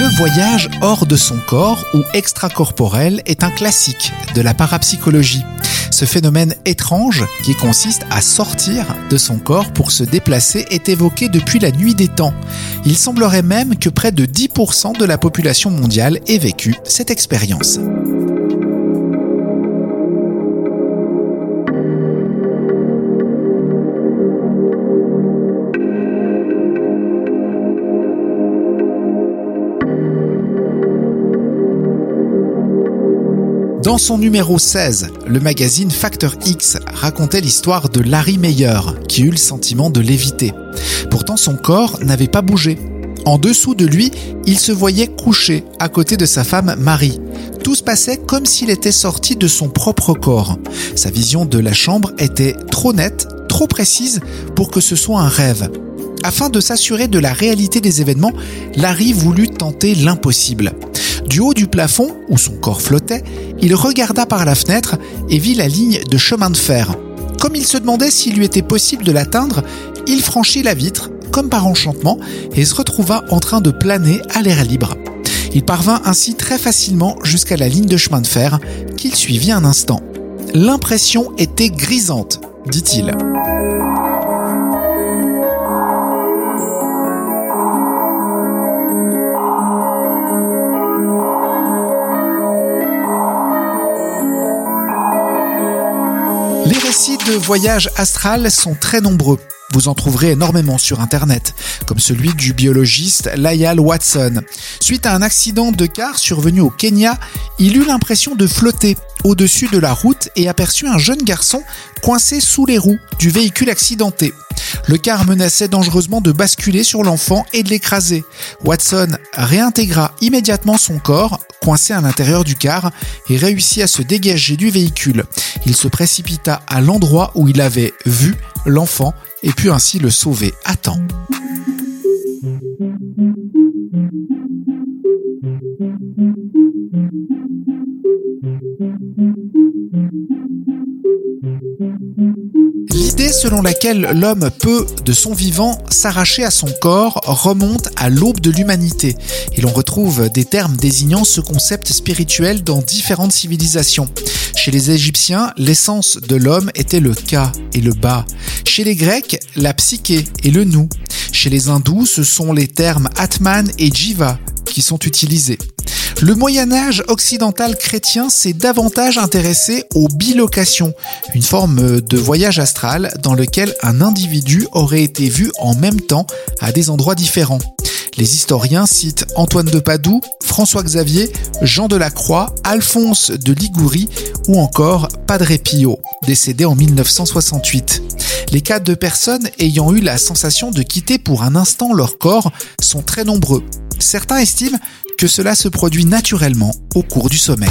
Le voyage hors de son corps ou extracorporel est un classique de la parapsychologie. Ce phénomène étrange qui consiste à sortir de son corps pour se déplacer est évoqué depuis la nuit des temps. Il semblerait même que près de 10% de la population mondiale ait vécu cette expérience. Dans son numéro 16, le magazine Factor X racontait l'histoire de Larry Meyer, qui eut le sentiment de l'éviter. Pourtant, son corps n'avait pas bougé. En dessous de lui, il se voyait couché à côté de sa femme Marie. Tout se passait comme s'il était sorti de son propre corps. Sa vision de la chambre était trop nette, trop précise pour que ce soit un rêve. Afin de s'assurer de la réalité des événements, Larry voulut tenter l'impossible. Du haut du plafond, où son corps flottait, il regarda par la fenêtre et vit la ligne de chemin de fer. Comme il se demandait s'il lui était possible de l'atteindre, il franchit la vitre, comme par enchantement, et se retrouva en train de planer à l'air libre. Il parvint ainsi très facilement jusqu'à la ligne de chemin de fer, qu'il suivit un instant. L'impression était grisante, dit-il. De voyage astral sont très nombreux. Vous en trouverez énormément sur Internet, comme celui du biologiste Lyall Watson. Suite à un accident de car survenu au Kenya, il eut l'impression de flotter au-dessus de la route et aperçut un jeune garçon coincé sous les roues du véhicule accidenté. Le car menaçait dangereusement de basculer sur l'enfant et de l'écraser. Watson réintégra immédiatement son corps, coincé à l'intérieur du car, et réussit à se dégager du véhicule. Il se précipita à l'endroit où il avait vu l'enfant et put ainsi le sauver à temps. L'idée selon laquelle l'homme peut, de son vivant, s'arracher à son corps remonte à l'aube de l'humanité, et l'on retrouve des termes désignant ce concept spirituel dans différentes civilisations. Chez les Égyptiens, l'essence de l'homme était le ka et le ba. Chez les Grecs, la psyché et le nous. Chez les hindous, ce sont les termes Atman et Jiva qui sont utilisés. Le Moyen Âge occidental chrétien s'est davantage intéressé aux bilocations, une forme de voyage astral dans lequel un individu aurait été vu en même temps à des endroits différents. Les historiens citent Antoine de Padoue, François Xavier, Jean de la Croix, Alphonse de Ligurie ou encore Padre Pio, décédé en 1968. Les cas de personnes ayant eu la sensation de quitter pour un instant leur corps sont très nombreux. Certains estiment que cela se produit naturellement au cours du sommeil.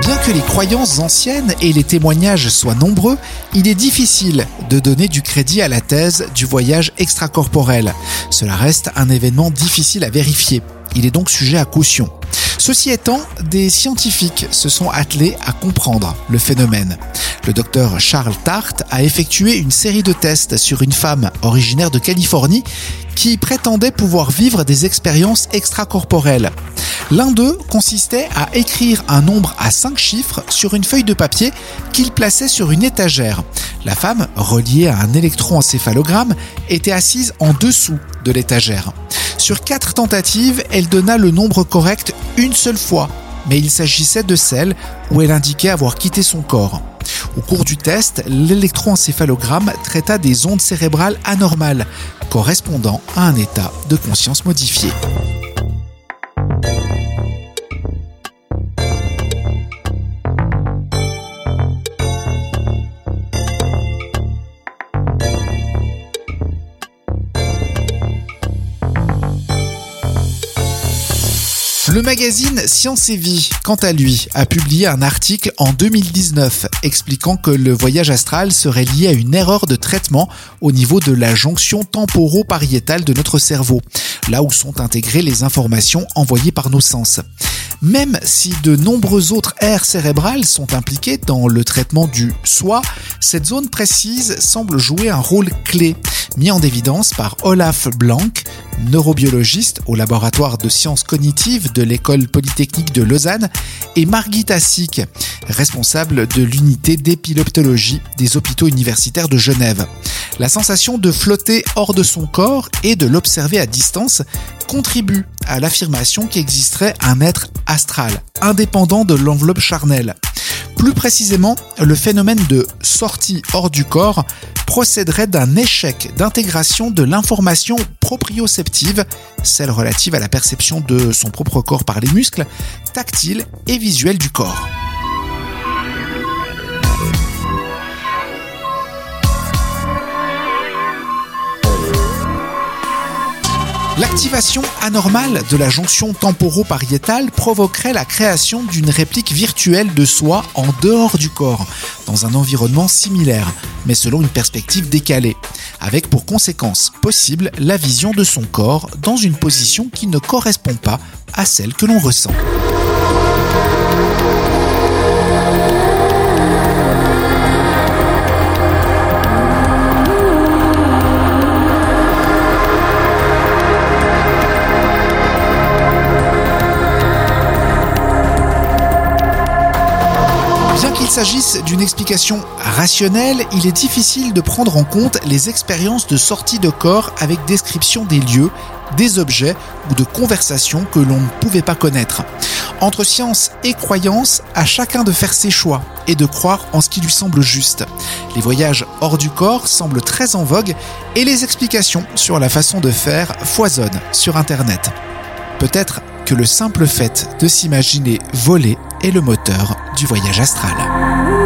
Bien que les croyances anciennes et les témoignages soient nombreux, il est difficile de donner du crédit à la thèse du voyage extracorporel. Cela reste un événement difficile à vérifier. Il est donc sujet à caution. Ceci étant, des scientifiques se sont attelés à comprendre le phénomène. Le docteur Charles Tart a effectué une série de tests sur une femme originaire de Californie qui prétendait pouvoir vivre des expériences extracorporelles. L'un d'eux consistait à écrire un nombre à 5 chiffres sur une feuille de papier qu'il plaçait sur une étagère. La femme, reliée à un électroencéphalogramme, était assise en dessous de l'étagère. Sur quatre tentatives, elle donna le nombre correct une seule fois, mais il s'agissait de celle où elle indiquait avoir quitté son corps. Au cours du test, l'électroencéphalogramme traita des ondes cérébrales anormales, correspondant à un état de conscience modifié. Le magazine Science et Vie, quant à lui, a publié un article en 2019 expliquant que le voyage astral serait lié à une erreur de traitement au niveau de la jonction temporo-pariétale de notre cerveau, là où sont intégrées les informations envoyées par nos sens. Même si de nombreuses autres aires cérébrales sont impliquées dans le traitement du soi, cette zone précise semble jouer un rôle clé, mis en évidence par Olaf Blanc, neurobiologiste au laboratoire de sciences cognitives de l'école polytechnique de Lausanne, et Margita Sick, responsable de l'unité d'épileptologie des hôpitaux universitaires de Genève. La sensation de flotter hors de son corps et de l'observer à distance contribue à l'affirmation qu'existerait un être astral, indépendant de l'enveloppe charnelle. Plus précisément, le phénomène de sortie hors du corps procéderait d'un échec d'intégration de l'information proprioceptive, celle relative à la perception de son propre corps par les muscles, tactile et visuelle du corps. L'activation anormale de la jonction temporo-pariétale provoquerait la création d'une réplique virtuelle de soi en dehors du corps, dans un environnement similaire, mais selon une perspective décalée, avec pour conséquence possible la vision de son corps dans une position qui ne correspond pas à celle que l'on ressent. Qu'il s'agisse d'une explication rationnelle, il est difficile de prendre en compte les expériences de sortie de corps avec description des lieux, des objets ou de conversations que l'on ne pouvait pas connaître. Entre science et croyance, à chacun de faire ses choix et de croire en ce qui lui semble juste. Les voyages hors du corps semblent très en vogue et les explications sur la façon de faire foisonnent sur Internet. Peut-être que le simple fait de s'imaginer voler est le moteur du voyage astral.